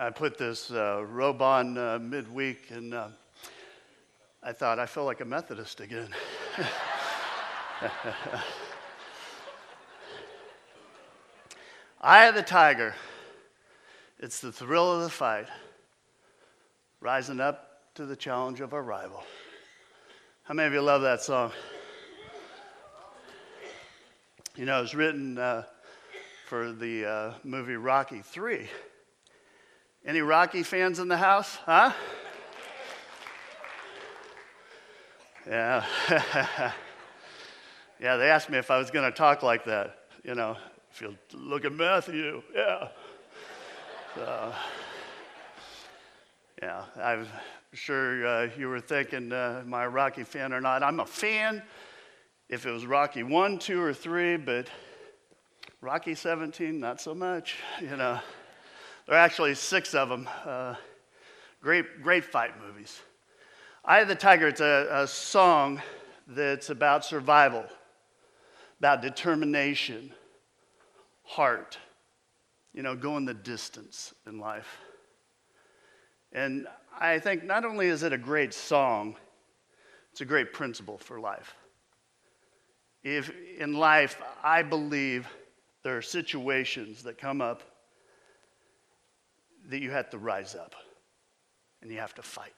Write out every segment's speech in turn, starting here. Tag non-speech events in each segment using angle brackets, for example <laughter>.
I put this uh, robe on uh, midweek, and uh, I thought I feel like a Methodist again. <laughs> Eye of the tiger. It's the thrill of the fight, rising up to the challenge of our rival. How many of you love that song? You know, it was written uh, for the uh, movie Rocky 3. Any Rocky fans in the house? Huh? Yeah. <laughs> yeah, they asked me if I was going to talk like that. You know, if you look at Matthew, yeah. So, yeah, I'm sure uh, you were thinking, uh, am I a Rocky fan or not? I'm a fan if it was Rocky 1, 2, or 3, but Rocky 17, not so much, you know. There are actually six of them. Uh, great, great fight movies. Eye of the Tiger, it's a, a song that's about survival, about determination, heart, you know, going the distance in life. And I think not only is it a great song, it's a great principle for life. If in life, I believe there are situations that come up that you have to rise up and you have to fight.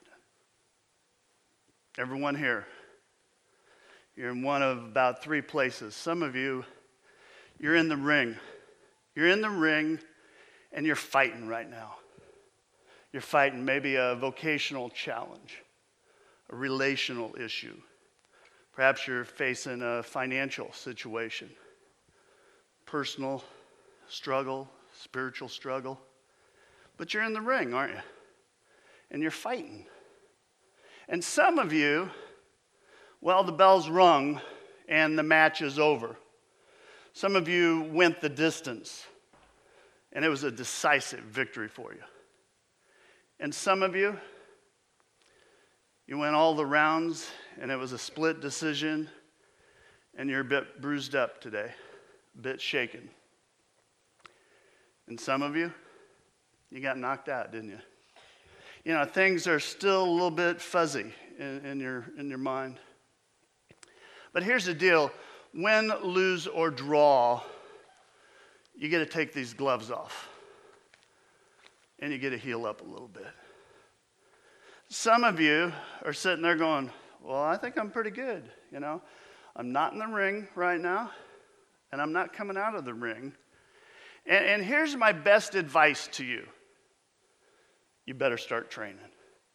Everyone here, you're in one of about three places. Some of you, you're in the ring. You're in the ring and you're fighting right now. You're fighting maybe a vocational challenge, a relational issue. Perhaps you're facing a financial situation, personal struggle, spiritual struggle. But you're in the ring, aren't you? And you're fighting. And some of you, well, the bell's rung and the match is over. Some of you went the distance, and it was a decisive victory for you. And some of you, you went all the rounds, and it was a split decision, and you're a bit bruised up today, a bit shaken. And some of you, you got knocked out, didn't you? you know, things are still a little bit fuzzy in, in, your, in your mind. But here's the deal win, lose, or draw, you get to take these gloves off and you get to heal up a little bit. Some of you are sitting there going, Well, I think I'm pretty good. You know, I'm not in the ring right now, and I'm not coming out of the ring. And, and here's my best advice to you you better start training.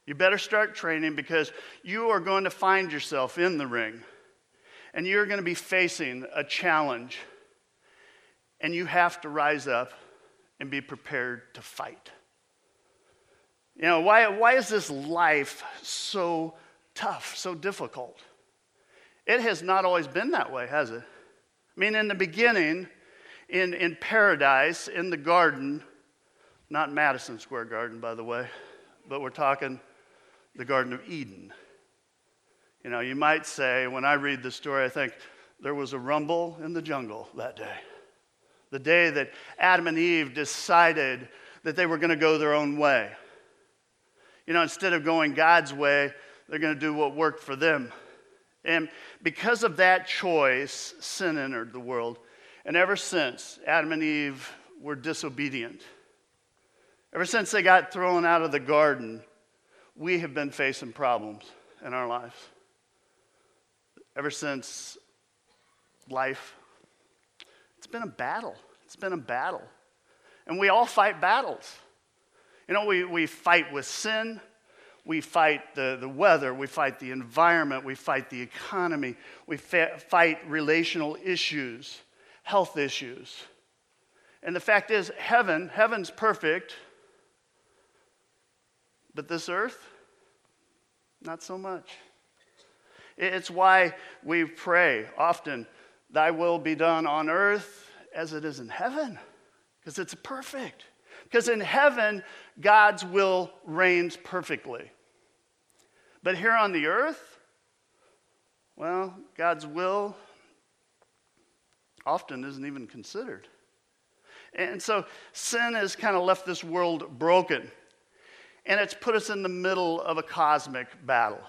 You better start training because you are going to find yourself in the ring and you're going to be facing a challenge. And you have to rise up and be prepared to fight. You know, why, why is this life so tough, so difficult? It has not always been that way, has it? I mean, in the beginning, in, in paradise, in the garden, not Madison Square Garden, by the way, but we're talking the Garden of Eden. You know, you might say, when I read the story, I think there was a rumble in the jungle that day. The day that Adam and Eve decided that they were going to go their own way. You know, instead of going God's way, they're going to do what worked for them. And because of that choice, sin entered the world. And ever since, Adam and Eve were disobedient. Ever since they got thrown out of the garden, we have been facing problems in our lives. Ever since life, it's been a battle. It's been a battle. And we all fight battles. You know, we, we fight with sin, we fight the, the weather, we fight the environment, we fight the economy, we fa- fight relational issues, health issues. And the fact is, heaven, heaven's perfect. But this earth, not so much. It's why we pray often, Thy will be done on earth as it is in heaven, because it's perfect. Because in heaven, God's will reigns perfectly. But here on the earth, well, God's will often isn't even considered. And so sin has kind of left this world broken. And it's put us in the middle of a cosmic battle.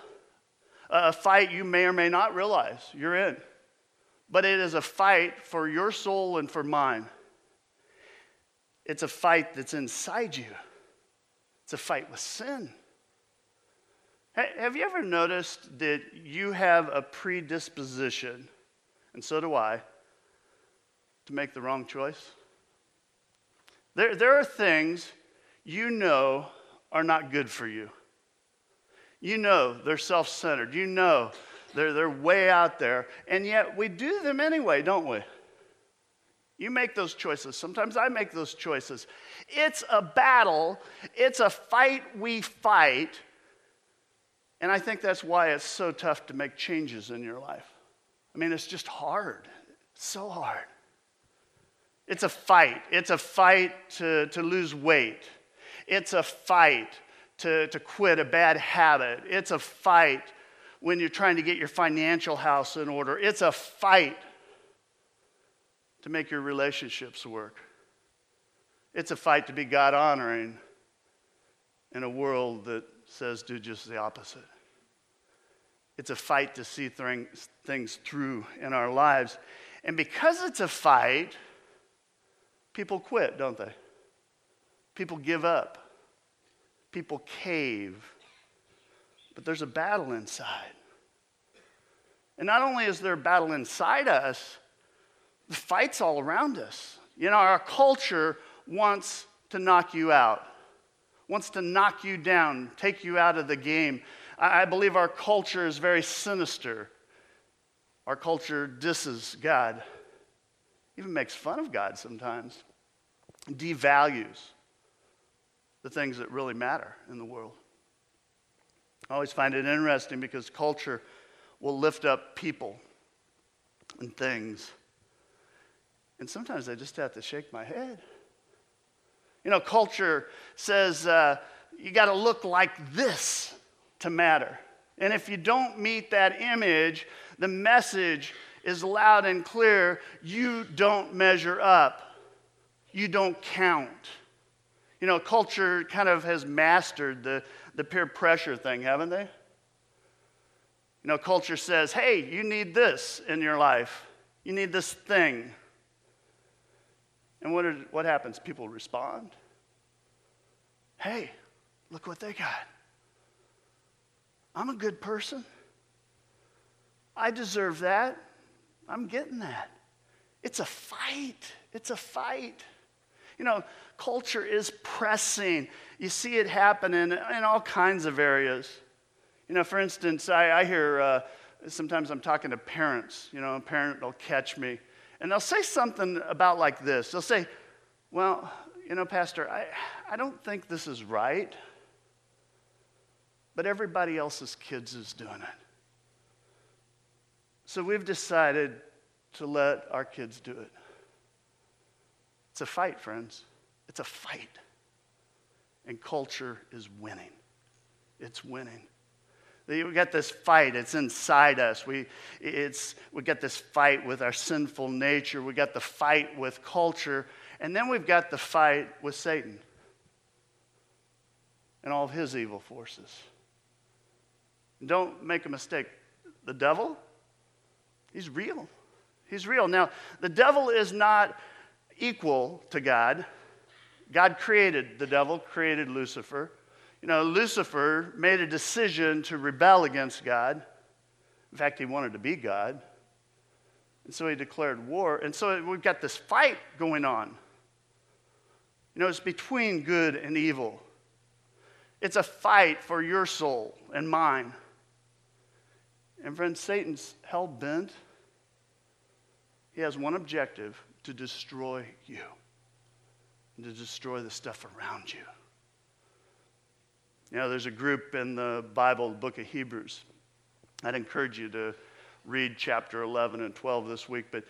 A fight you may or may not realize you're in. But it is a fight for your soul and for mine. It's a fight that's inside you. It's a fight with sin. Have you ever noticed that you have a predisposition, and so do I, to make the wrong choice? There, there are things you know are not good for you. You know they're self centered. You know they're, they're way out there. And yet we do them anyway, don't we? You make those choices. Sometimes I make those choices. It's a battle, it's a fight we fight and I think that's why it's so tough to make changes in your life. I mean, it's just hard. It's so hard. It's a fight. It's a fight to, to lose weight. It's a fight to, to quit a bad habit. It's a fight when you're trying to get your financial house in order. It's a fight to make your relationships work. It's a fight to be God honoring in a world that says do just the opposite. It's a fight to see things through in our lives. And because it's a fight, people quit, don't they? People give up. People cave. But there's a battle inside. And not only is there a battle inside us, the fight's all around us. You know, our culture wants to knock you out wants to knock you down, take you out of the game. I, believe our culture is very sinister. Our culture disses God, even makes fun of God sometimes, devalues the things that really matter in the world. I always find it interesting because culture will lift up people and things. And sometimes I just have to shake my head. You know, culture says uh, you got to look like this to matter. And if you don't meet that image, the message is loud and clear you don't measure up, you don't count. You know, culture kind of has mastered the, the peer pressure thing, haven't they? You know, culture says, hey, you need this in your life, you need this thing. And what, are, what happens? People respond. Hey, look what they got. I'm a good person. I deserve that. I'm getting that. It's a fight. It's a fight. You know, culture is pressing. You see it happen in, in all kinds of areas. You know, for instance, I, I hear uh, sometimes I'm talking to parents, you know, a parent will catch me, and they'll say something about like this. They'll say, Well, you know, Pastor, I, I don't think this is right, but everybody else's kids is doing it. So we've decided to let our kids do it. It's a fight, friends. It's a fight. And culture is winning. It's winning. We got this fight. It's inside us. We, it's, we got this fight with our sinful nature. We got the fight with culture. And then we've got the fight with Satan and all of his evil forces. And don't make a mistake. The devil, he's real. He's real. Now, the devil is not equal to God. God created the devil, created Lucifer. You know, Lucifer made a decision to rebel against God. In fact, he wanted to be God. And so he declared war. And so we've got this fight going on. You know, it's between good and evil. It's a fight for your soul and mine. And friends, Satan's hell bent. He has one objective to destroy you and to destroy the stuff around you. You know, there's a group in the Bible, the book of Hebrews. I'd encourage you to read chapter 11 and 12 this week. But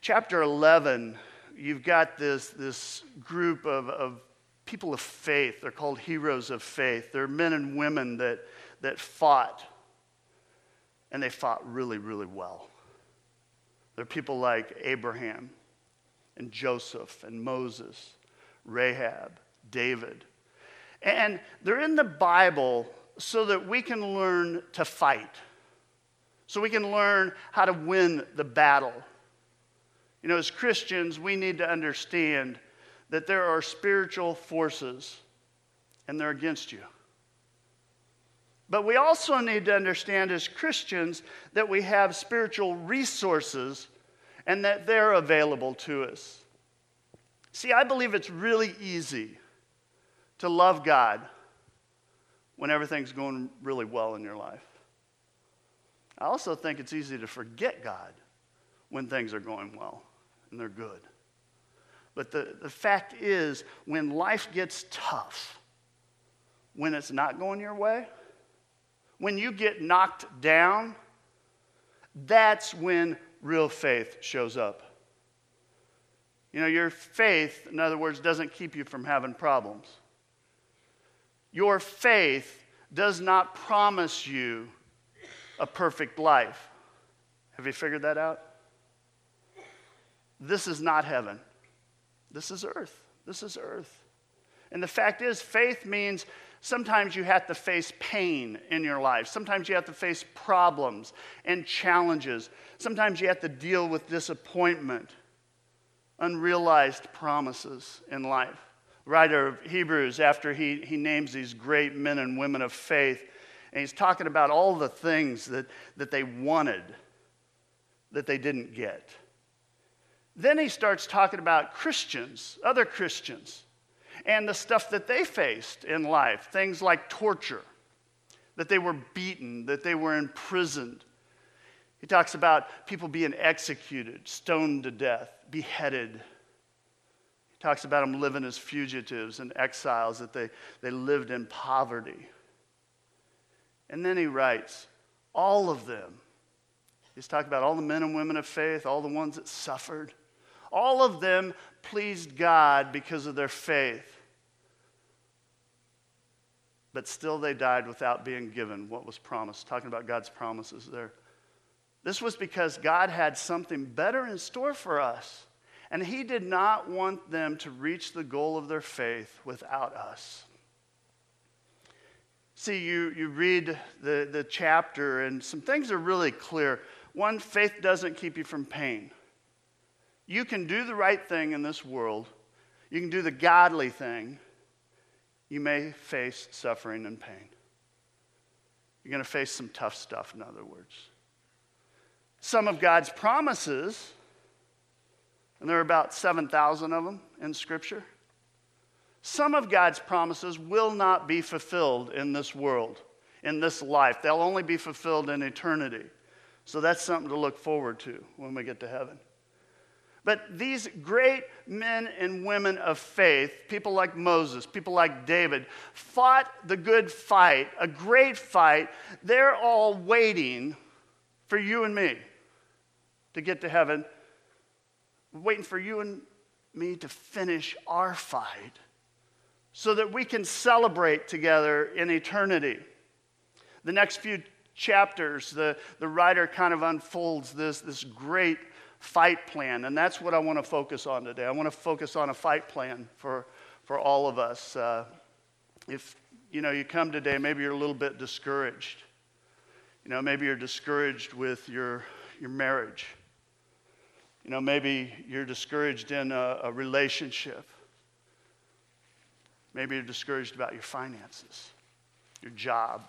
chapter 11 you've got this, this group of, of people of faith. They're called heroes of faith. They're men and women that, that fought, and they fought really, really well. They're people like Abraham and Joseph and Moses, Rahab, David. And they're in the Bible so that we can learn to fight, so we can learn how to win the battle. You know, as Christians, we need to understand that there are spiritual forces and they're against you. But we also need to understand as Christians that we have spiritual resources and that they're available to us. See, I believe it's really easy to love God when everything's going really well in your life. I also think it's easy to forget God when things are going well and they're good. But the, the fact is, when life gets tough, when it's not going your way, when you get knocked down, that's when real faith shows up. You know, your faith, in other words, doesn't keep you from having problems. Your faith does not promise you a perfect life. Have you figured that out? This is not heaven. This is earth. This is earth. And the fact is, faith means sometimes you have to face pain in your life. Sometimes you have to face problems and challenges. Sometimes you have to deal with disappointment, unrealized promises in life. Writer of Hebrews, after he, he names these great men and women of faith, and he's talking about all the things that, that they wanted that they didn't get. Then he starts talking about Christians, other Christians, and the stuff that they faced in life things like torture, that they were beaten, that they were imprisoned. He talks about people being executed, stoned to death, beheaded. He talks about them living as fugitives and exiles, that they, they lived in poverty. And then he writes, all of them. He's talking about all the men and women of faith, all the ones that suffered. All of them pleased God because of their faith. But still, they died without being given what was promised. Talking about God's promises there. This was because God had something better in store for us. And He did not want them to reach the goal of their faith without us. See, you, you read the, the chapter, and some things are really clear. One, faith doesn't keep you from pain. You can do the right thing in this world, you can do the godly thing. You may face suffering and pain. You're going to face some tough stuff, in other words. Some of God's promises, and there are about 7,000 of them in Scripture, some of God's promises will not be fulfilled in this world, in this life. They'll only be fulfilled in eternity. So that's something to look forward to when we get to heaven. But these great men and women of faith, people like Moses, people like David, fought the good fight, a great fight. They're all waiting for you and me to get to heaven, waiting for you and me to finish our fight so that we can celebrate together in eternity. The next few chapters, the, the writer kind of unfolds this, this great fight plan. And that's what I want to focus on today. I want to focus on a fight plan for, for all of us. Uh, if you know you come today, maybe you're a little bit discouraged. You know, maybe you're discouraged with your, your marriage. You know, maybe you're discouraged in a, a relationship. Maybe you're discouraged about your finances, your job.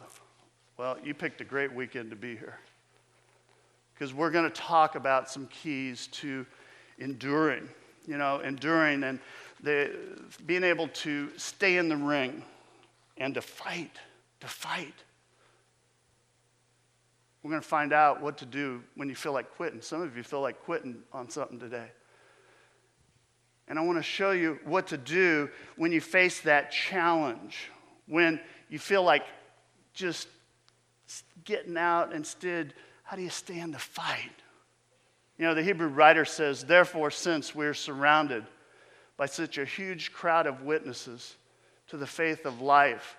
Well, you picked a great weekend to be here because we're going to talk about some keys to enduring, you know, enduring and the, being able to stay in the ring and to fight, to fight. We're going to find out what to do when you feel like quitting. Some of you feel like quitting on something today. And I want to show you what to do when you face that challenge, when you feel like just getting out instead how do you stand the fight? You know, the Hebrew writer says, Therefore, since we're surrounded by such a huge crowd of witnesses to the faith of life,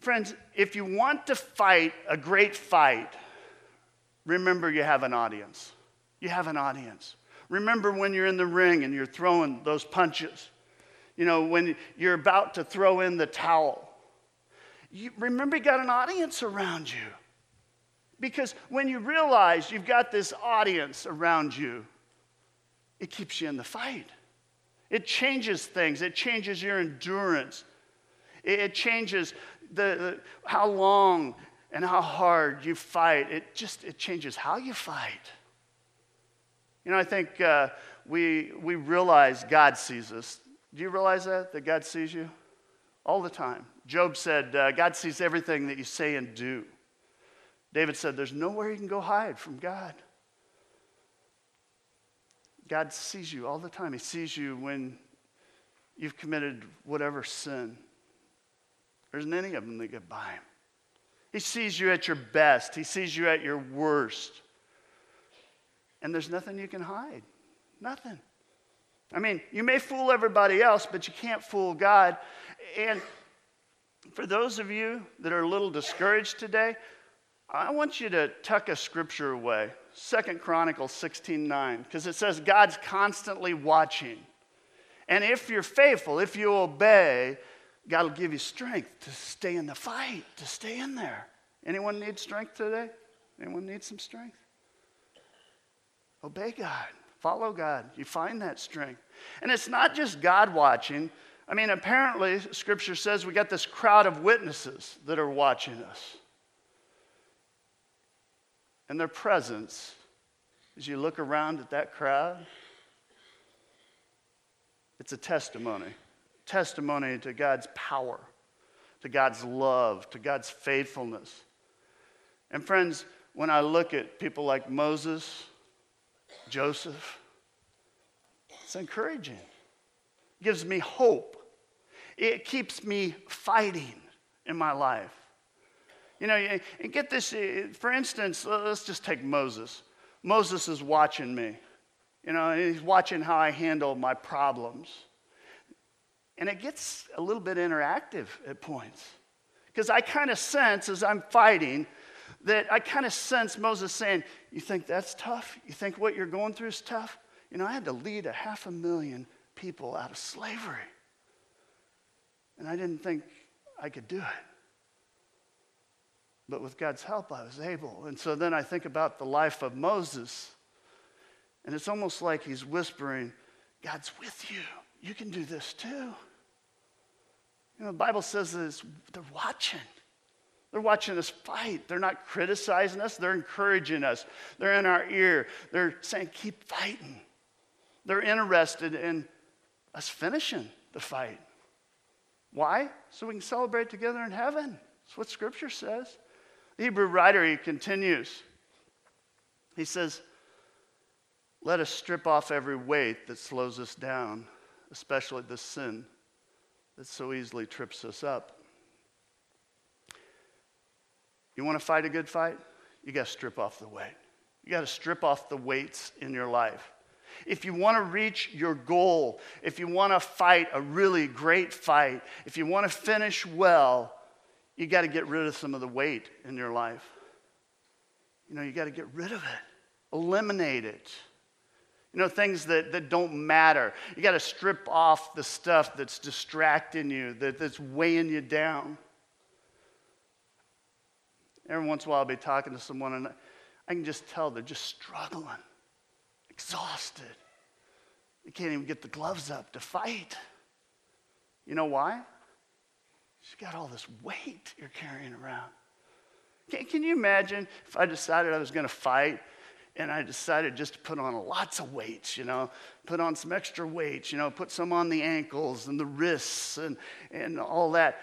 friends, if you want to fight a great fight, remember you have an audience. You have an audience. Remember when you're in the ring and you're throwing those punches. You know, when you're about to throw in the towel. You, remember, you got an audience around you. Because when you realize you've got this audience around you, it keeps you in the fight. It changes things, it changes your endurance, it, changes the, the, how long and how hard you fight. It just it changes how you fight. You know, I think uh, we, we realize God sees us. Do you realize that? That God sees you? All the time. Job said, uh, God sees everything that you say and do. David said, There's nowhere you can go hide from God. God sees you all the time. He sees you when you've committed whatever sin. There isn't any of them that get by him. He sees you at your best, he sees you at your worst. And there's nothing you can hide. Nothing. I mean, you may fool everybody else, but you can't fool God. And for those of you that are a little discouraged today, I want you to tuck a scripture away. Second Chronicles 16 9, because it says God's constantly watching. And if you're faithful, if you obey, God will give you strength to stay in the fight, to stay in there. Anyone need strength today? Anyone need some strength? Obey God, follow God. You find that strength. And it's not just God watching. I mean, apparently, Scripture says we got this crowd of witnesses that are watching us. And their presence, as you look around at that crowd, it's a testimony. Testimony to God's power, to God's love, to God's faithfulness. And friends, when I look at people like Moses, Joseph. It's encouraging. It gives me hope. It keeps me fighting in my life. You know, and get this, eh, for instance, let's just take Moses. Moses is watching me. You know, and he's watching how I handle my problems. And it gets a little bit interactive at points. Because I kind of sense as I'm fighting that I kind of sense Moses saying, You think that's tough? You think what you're going through is tough? You know, I had to lead a half a million people out of slavery. And I didn't think I could do it. But with God's help, I was able. And so then I think about the life of Moses, and it's almost like he's whispering, God's with you. You can do this too. You know, the Bible says that they're watching. They're watching us fight. They're not criticizing us, they're encouraging us. They're in our ear. They're saying, keep fighting. They're interested in us finishing the fight. Why? So we can celebrate together in heaven. That's what Scripture says. The Hebrew writer, he continues. He says, Let us strip off every weight that slows us down, especially the sin that so easily trips us up. You want to fight a good fight? You got to strip off the weight. You got to strip off the weights in your life. If you want to reach your goal, if you want to fight a really great fight, if you want to finish well, you got to get rid of some of the weight in your life. You know, you got to get rid of it, eliminate it. You know, things that, that don't matter. You got to strip off the stuff that's distracting you, that, that's weighing you down. Every once in a while, I'll be talking to someone, and I can just tell they're just struggling, exhausted. They can't even get the gloves up to fight. You know why? You got all this weight you're carrying around. Can, can you imagine if I decided I was going to fight and I decided just to put on lots of weights, you know, put on some extra weights, you know, put some on the ankles and the wrists and, and all that.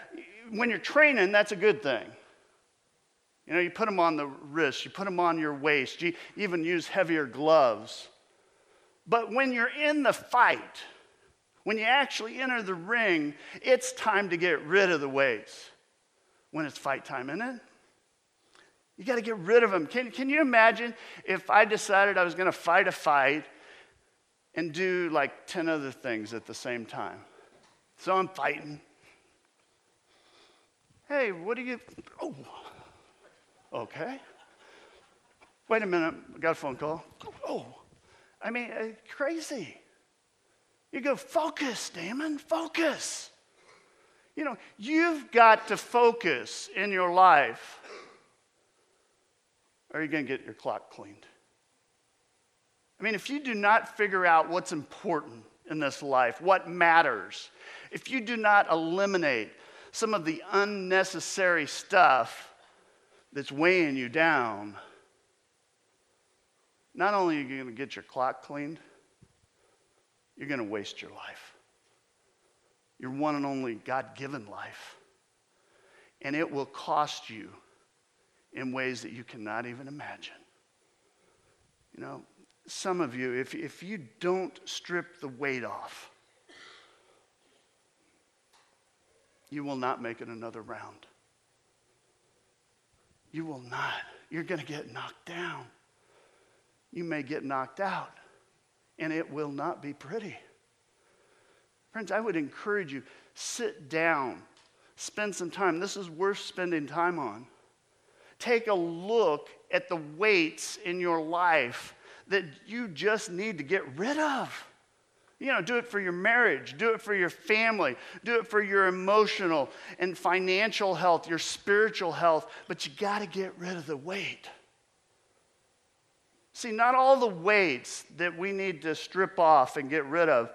When you're training, that's a good thing. You know, you put them on the wrist, you put them on your waist, you even use heavier gloves. But when you're in the fight, when you actually enter the ring, it's time to get rid of the weights. When it's fight time, isn't it? You got to get rid of them. Can, can you imagine if I decided I was going to fight a fight and do like 10 other things at the same time? So I'm fighting. Hey, what do you. Oh, Okay. Wait a minute, I got a phone call. Oh, I mean, uh, crazy. You go, focus, Damon, focus. You know, you've got to focus in your life, or are you going to get your clock cleaned? I mean, if you do not figure out what's important in this life, what matters, if you do not eliminate some of the unnecessary stuff that's weighing you down, not only are you going to get your clock cleaned, you're going to waste your life. Your one and only God given life. And it will cost you in ways that you cannot even imagine. You know, some of you, if, if you don't strip the weight off, you will not make it another round. You will not. You're going to get knocked down. You may get knocked out, and it will not be pretty. Friends, I would encourage you sit down, spend some time. This is worth spending time on. Take a look at the weights in your life that you just need to get rid of. You know, do it for your marriage, do it for your family, do it for your emotional and financial health, your spiritual health, but you got to get rid of the weight. See, not all the weights that we need to strip off and get rid of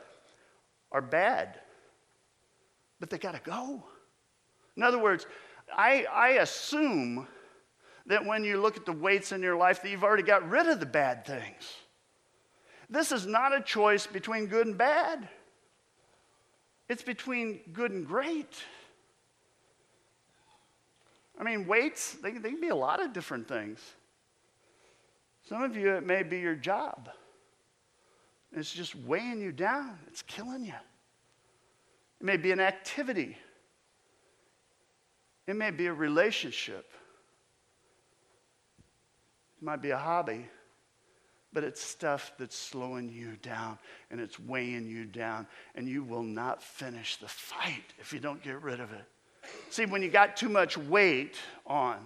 are bad, but they got to go. In other words, I, I assume that when you look at the weights in your life that you've already got rid of the bad things. This is not a choice between good and bad. It's between good and great. I mean, weights, they, they can be a lot of different things. Some of you, it may be your job. It's just weighing you down, it's killing you. It may be an activity, it may be a relationship, it might be a hobby but it's stuff that's slowing you down and it's weighing you down, and you will not finish the fight if you don't get rid of it. See, when you got too much weight on,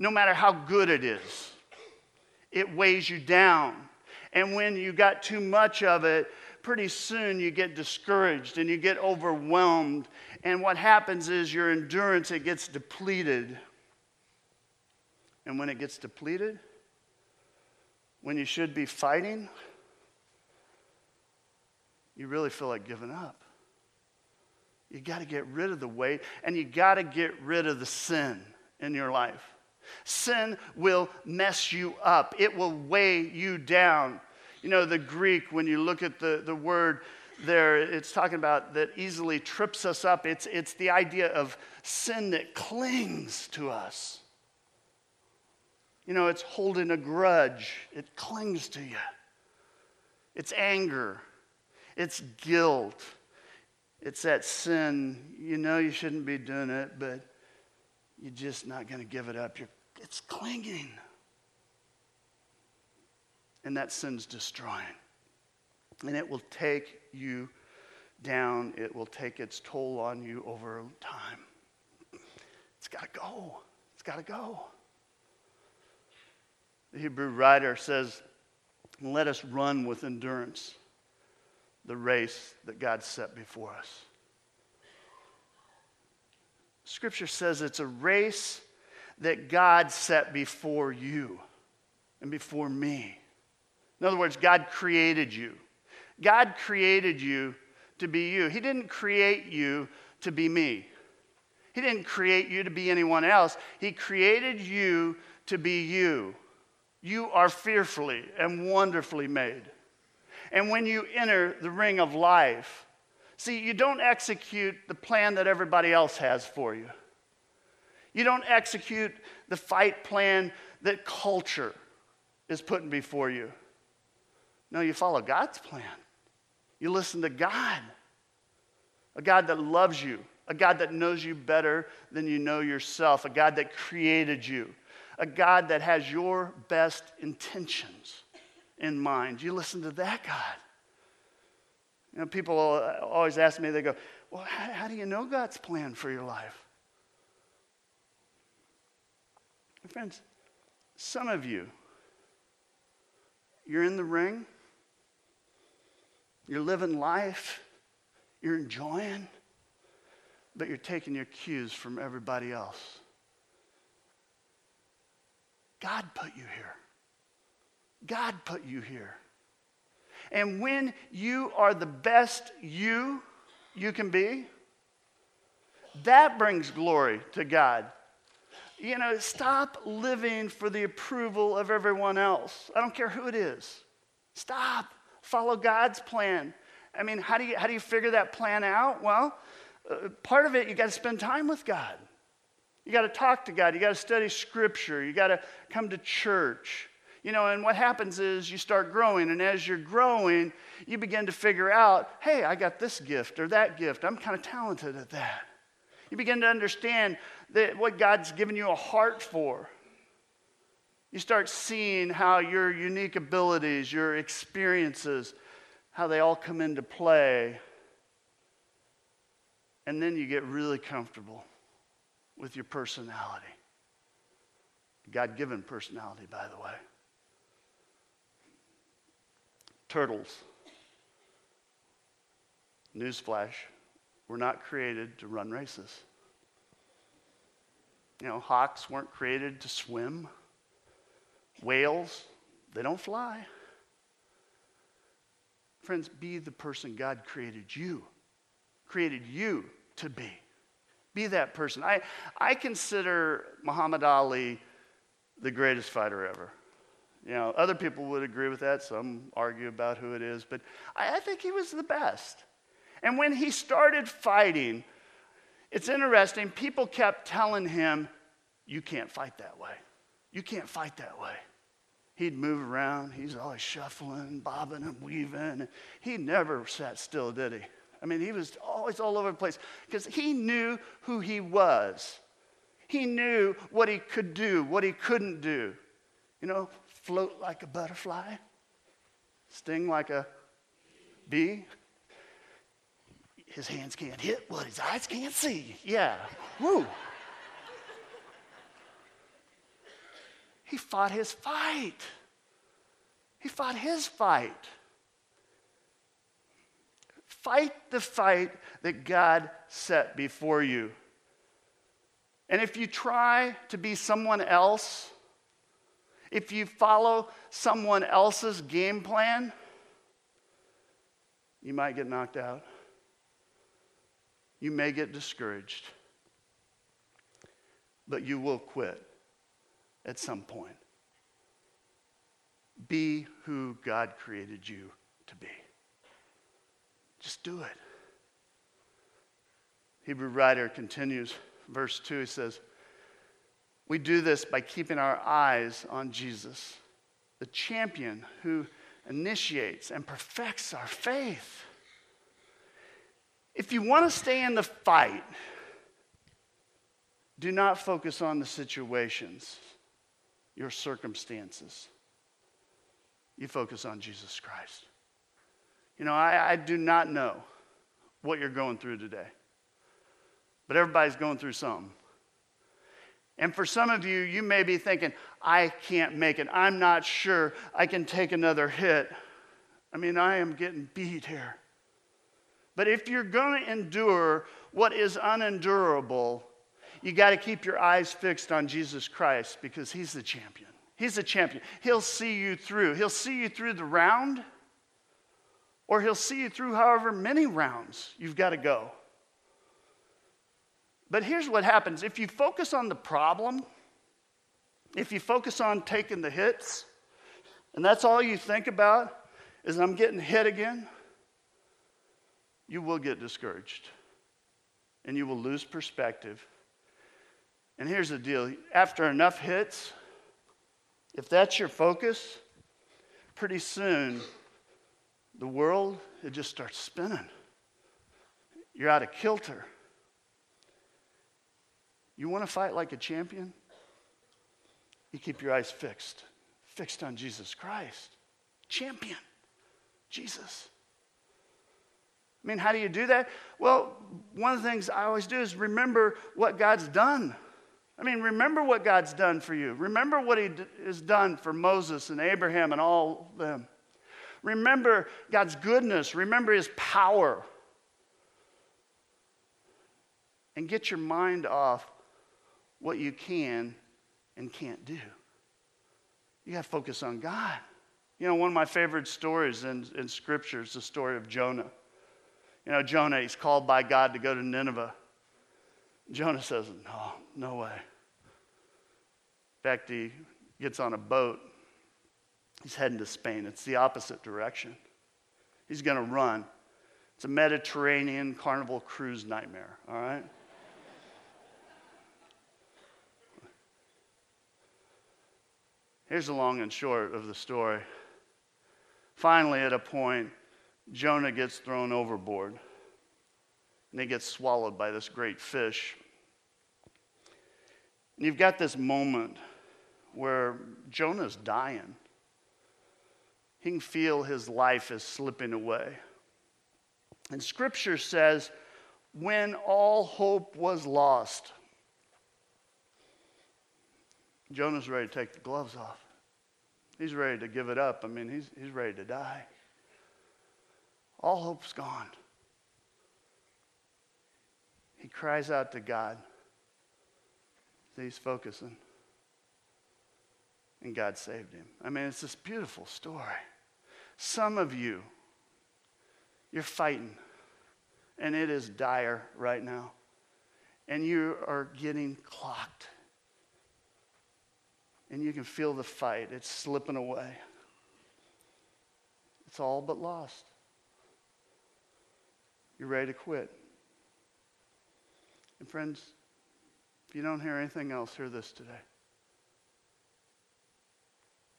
no matter how good it is, it weighs you down. And when you got too much of it, pretty soon you get discouraged and you get overwhelmed. And what happens is your endurance it gets depleted. And when it gets depleted, when you should be fighting, you really feel like giving up. You got to get rid of the weight and you got to get rid of the sin in your life. Sin will mess you up, it will weigh you down. You know, the Greek, when you look at the, the word there, it's talking about that easily trips us up. It's, it's the idea of sin that clings to us. You know, it's holding a grudge, it clings to you. It's anger, it's guilt, it's that sin. You know you shouldn't be doing it, but you're just not going to give it up. You're, it's clinging. And that sin's destroying. And it will take you down, it will take its toll on you over time. It's got to go. It's got to go. The Hebrew writer says, Let us run with endurance the race that God set before us. Scripture says it's a race that God set before you and before me. In other words, God created you. God created you to be you. He didn't create you to be me. He didn't create you to be anyone else. He created you to be you. You are fearfully and wonderfully made. And when you enter the ring of life, see, you don't execute the plan that everybody else has for you. You don't execute the fight plan that culture is putting before you. No, you follow God's plan. You listen to God, a God that loves you, a God that knows you better than you know yourself, a God that created you, a God that has your best intentions in mind. You listen to that God. You know, people always ask me, they go, Well, how, how do you know God's plan for your life? Friends, some of you, you're in the ring You're living life, you're enjoying, but you're taking your cues from everybody else. God put you here. God put you here. And when you are the best you you can be, that brings glory to God. You know, stop living for the approval of everyone else. I don't care who it is. Stop. Follow God's plan. I mean, how do you, how do you figure that plan out? Well, uh, part of it, you got to spend time with God. You got to talk to God. You got to study scripture. You got to come to church. You know, and what happens is you start growing, and as you're growing, you begin to figure out, hey, I got this gift or that gift. I'm kind of talented at that. You begin to understand that what God's given you a heart for. You start seeing how your unique abilities, your experiences, how they all come into play. And then you get really comfortable with your personality. God given personality, by the way. Turtles. Newsflash, we're not created to run races. You know, hawks weren't created to swim. Whales, they don't fly. Friends, be the person God created you, created you to be. Be that person. I, I consider Muhammad Ali the greatest fighter ever. You know, other people would agree with that. Some argue about who it is, but I, I think he was the best. And when he started fighting, it's interesting, people kept telling him, You can't fight that way. You can't fight that way. He'd move around, he's always shuffling, bobbing and weaving. He never sat still, did he? I mean, he was always all over the place because he knew who he was. He knew what he could do, what he couldn't do. You know, float like a butterfly, sting like a bee. His hands can't hit what his eyes can't see. Yeah. Woo. He fought his fight. He fought his fight. Fight the fight that God set before you. And if you try to be someone else, if you follow someone else's game plan, you might get knocked out. You may get discouraged. But you will quit at some point. Be who God created you to be. Just do it. Hebrew writer continues, verse 2, he says, We do this by keeping our eyes on Jesus, the champion who initiates and perfects our faith. If you want to stay in the fight, do not focus on the situations, your circumstances. You focus on Jesus Christ. You know, I, I do not know what you're going through today, but everybody's going through something. And for some of you, you may be thinking, I can't make it. I'm not sure I can take another hit. I mean, I am getting beat here. But if you're going to endure what is unendurable, you got to keep your eyes fixed on Jesus Christ because he's the champion. He's the champion. He'll see you through. He'll see you through the round, or he'll see you through however many rounds you've got to go. But here's what happens if you focus on the problem, if you focus on taking the hits, and that's all you think about is I'm getting hit again you will get discouraged and you will lose perspective. And here's the deal after enough hits, if that's your focus, pretty soon the world it just starts spinning. You're out of kilter. You want to fight like a champion? You keep your eyes fixed, fixed on Jesus Christ. Champion, Jesus. I mean, how do you do that? Well, one of the things I always do is remember what God's done. I mean, remember what God's done for you. Remember what He d- has done for Moses and Abraham and all them. Remember God's goodness. Remember His power. And get your mind off what you can and can't do. You got to focus on God. You know, one of my favorite stories in, in Scripture is the story of Jonah. You know, Jonah, he's called by God to go to Nineveh. Jonah says, No, no way. In fact, he gets on a boat. He's heading to Spain. It's the opposite direction. He's going to run. It's a Mediterranean carnival cruise nightmare, all right? Here's the long and short of the story. Finally, at a point, Jonah gets thrown overboard and he gets swallowed by this great fish. And you've got this moment where Jonah's dying. He can feel his life is slipping away. And scripture says, when all hope was lost, Jonah's ready to take the gloves off. He's ready to give it up. I mean, he's, he's ready to die. All hope's gone. He cries out to God. He's focusing. And God saved him. I mean, it's this beautiful story. Some of you, you're fighting, and it is dire right now. And you are getting clocked and you can feel the fight. It's slipping away. It's all but lost. You're ready to quit. And, friends, if you don't hear anything else, hear this today.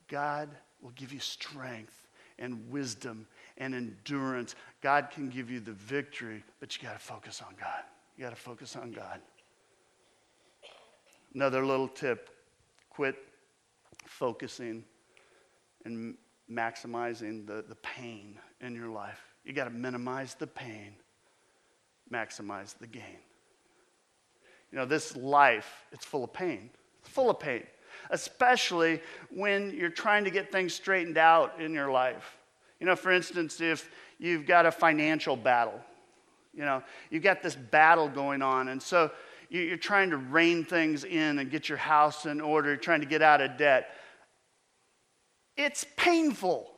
God will give you strength and wisdom and endurance. God can give you the victory, but you got to focus on God. You got to focus on God. Another little tip quit focusing and maximizing the, the pain in your life. You got to minimize the pain, maximize the gain. You know, this life, it's full of pain. It's full of pain, especially when you're trying to get things straightened out in your life. You know, for instance, if you've got a financial battle, you know, you've got this battle going on, and so you're trying to rein things in and get your house in order, trying to get out of debt. It's painful.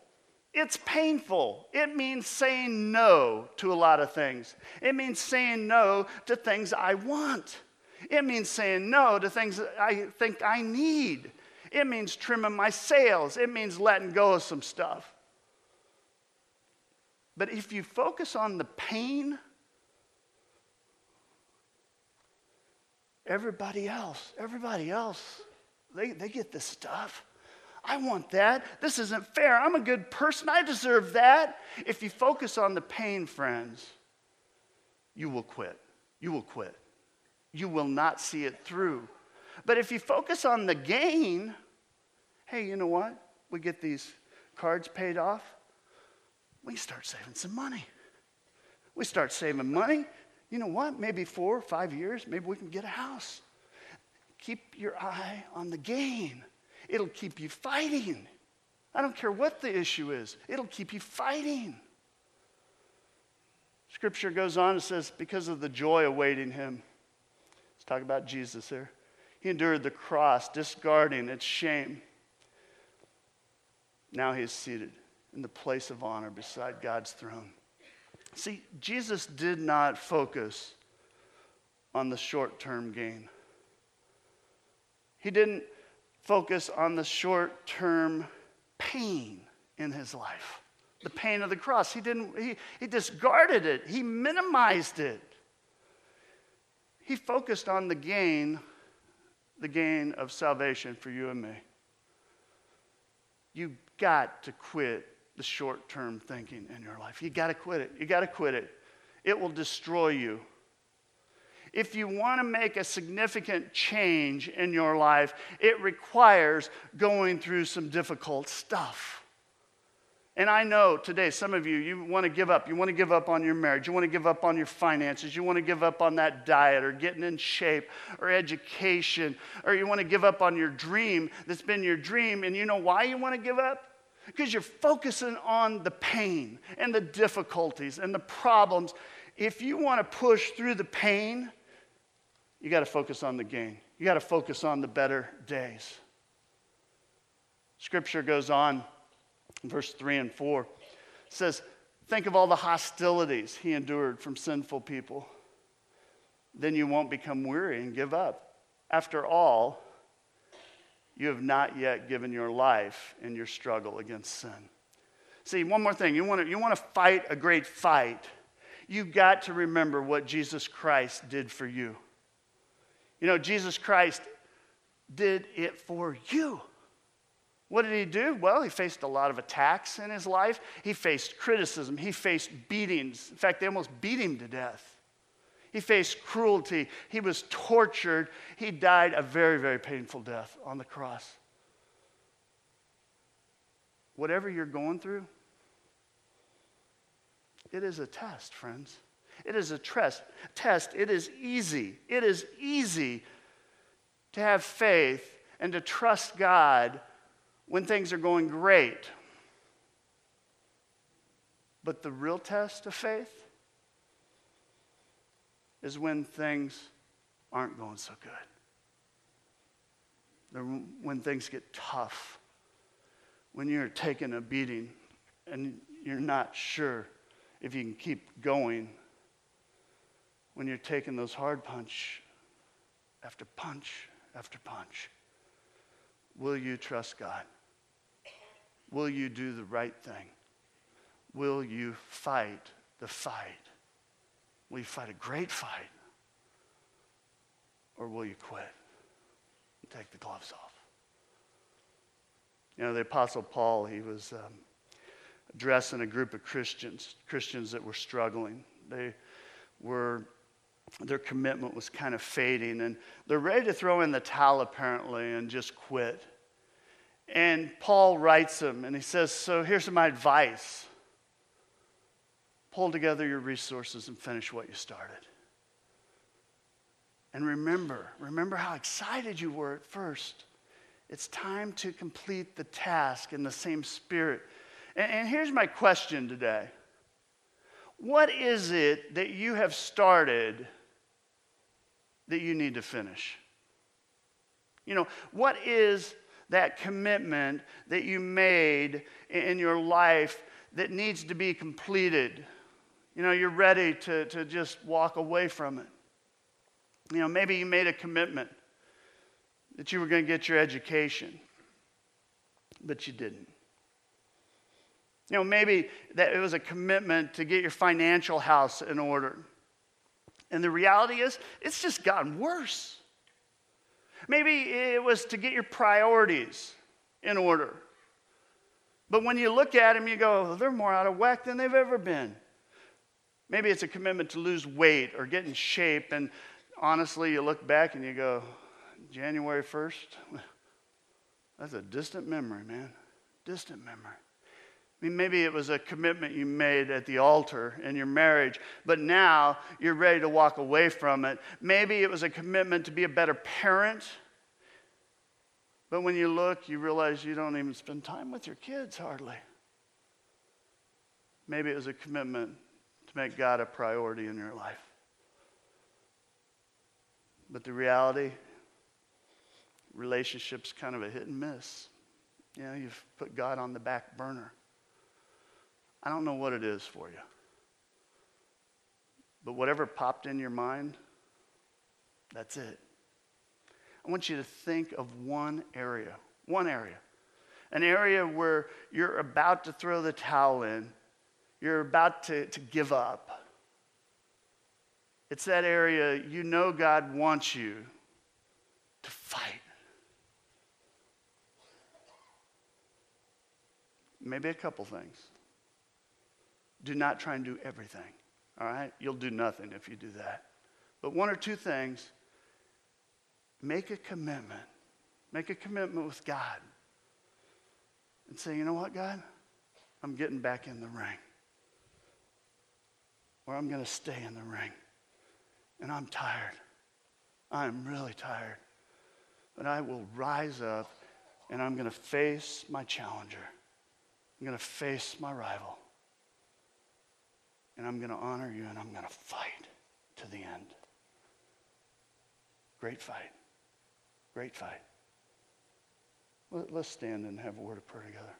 It's painful. It means saying no to a lot of things. It means saying no to things I want. It means saying no to things I think I need. It means trimming my sails. It means letting go of some stuff. But if you focus on the pain, Everybody else, everybody else, they, they get this stuff. I want that. This isn't fair. I'm a good person. I deserve that. If you focus on the pain, friends, you will quit. You will quit. You will not see it through. But if you focus on the gain, hey, you know what? We get these cards paid off. We start saving some money. We start saving money you know what? Maybe four or five years, maybe we can get a house. Keep your eye on the gain. It'll keep you fighting. I don't care what the issue is, it'll keep you fighting. Scripture goes on and says, because of the joy awaiting him. Let's talk about Jesus here. He endured the cross, discarding its shame. Now he is seated in the place of honor beside God's throne. See, Jesus did not focus on the short term gain. He didn't focus on the short term pain in his life, the pain of the cross. He, didn't, he, he discarded it, he minimized it. He focused on the gain, the gain of salvation for you and me. You got to quit the short term thinking in your life. You got to quit it. You got to quit it. It will destroy you. If you want to make a significant change in your life, it requires going through some difficult stuff. And I know today, some of you, you want to give up. You want to give up on your marriage. You want to give up on your finances. You want to give up on that diet or getting in shape or education. Or you want to give up on your dream that's been your dream. And you know why you want to give up? because you're focusing on the pain and the difficulties and the problems. If you want to push through the pain, you got to focus on the gain. You got to focus on the better days. Scripture goes on, verse 3 and 4 says, Think of all the hostilities he endured from sinful people. Then you won't become weary and give up. After all, you have not yet given your life in your struggle against sin. See, one more thing. You want to, you want to fight a great fight, you've got to remember what Jesus Christ did for you. You know, Jesus Christ did it for you. What did he do? Well, he faced a lot of attacks in his life. He faced criticism. He faced beatings. In fact, they almost beat him to death. He faced cruelty. He was tortured. He died a very, very painful death on the cross. Whatever you're going through, it is a test, friends. It is a test. Test. It is easy. It is easy to have faith and to trust God when things are going great. But the real test of faith is when things aren't going so good. When things get tough, when you're taking a beating and you're not sure if you can keep going, when you're taking those hard punch after punch after punch, will you trust God? Will you do the right thing? Will you fight the fight? Will you fight a great fight? Or will you quit and take the gloves off? You know, the Apostle Paul, he was um, addressing a group of Christians, Christians that were struggling. They were, their commitment was kind of fading, and they're ready to throw in the towel apparently and just quit. And Paul writes them, and he says, So here's my advice pull together your resources and finish what you started. And remember, remember how excited you were at first. It's time to complete the task in the same spirit. And, and here's my question today What is it that you have started that you need to finish? You know, what is that commitment that you made in your life that needs to be completed? You know, you're ready to, to just walk away from it. You know, maybe you made a commitment that you were going to get your education, but you didn't. You know, maybe that it was a commitment to get your financial house in order. And the reality is, it's just gotten worse. Maybe it was to get your priorities in order. But when you look at them, you go, they're more out of whack than they've ever been. Maybe it's a commitment to lose weight or get in shape. And honestly, you look back and you go, January 1st? That's a distant memory, man. Distant memory. I mean, maybe it was a commitment you made at the altar in your marriage, but now you're ready to walk away from it. Maybe it was a commitment to be a better parent, but when you look, you realize you don't even spend time with your kids hardly. Maybe it was a commitment to make God a priority in your life. But the reality, relationships kind of a hit and miss. You know, you've put God on the back burner. I don't know what it is for you. But whatever popped in your mind, that's it. I want you to think of one area, one area, an area where you're about to throw the towel in you're about to, to give up. It's that area you know God wants you to fight. Maybe a couple things. Do not try and do everything, all right? You'll do nothing if you do that. But one or two things, make a commitment. Make a commitment with God. And say, you know what, God? I'm getting back in the ring or I'm going to stay in the ring. And I'm tired. I'm really tired. But I will rise up and I'm going to face my challenger I'm going to face my rival. And I'm going to honor you and I'm going to fight to the end. Great fight. Great fight. Let's stand and have a word of prayer together.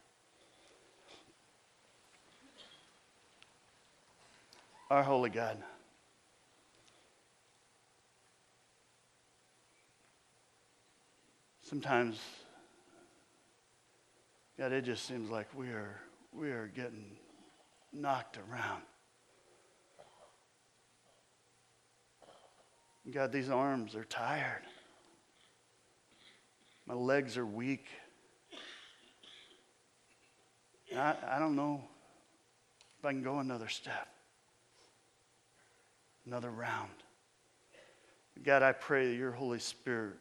Our holy God. Sometimes, God, it just seems like we are, we are getting knocked around. God, these arms are tired. My legs are weak. And I, I don't know if I can go another step, another round. God, I pray that your Holy Spirit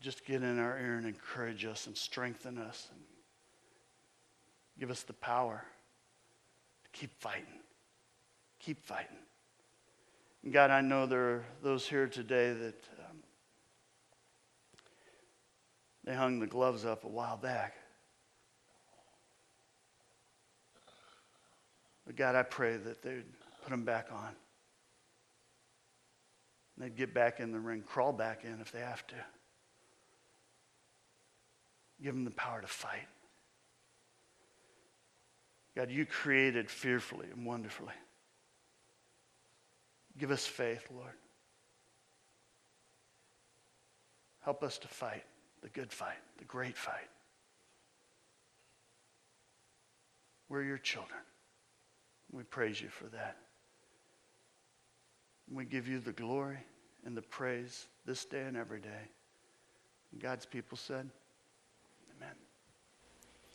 just get in our ear and encourage us and strengthen us and give us the power to keep fighting. Keep fighting. And God, I know there are those here today that um, they hung the gloves up a while back. But God, I pray that they'd put them back on. They'd get back in the ring, crawl back in if they have to. Give them the power to fight. God, you created fearfully and wonderfully. Give us faith, Lord. Help us to fight the good fight, the great fight. We're your children. We praise you for that. We give you the glory and the praise this day and every day. And God's people said.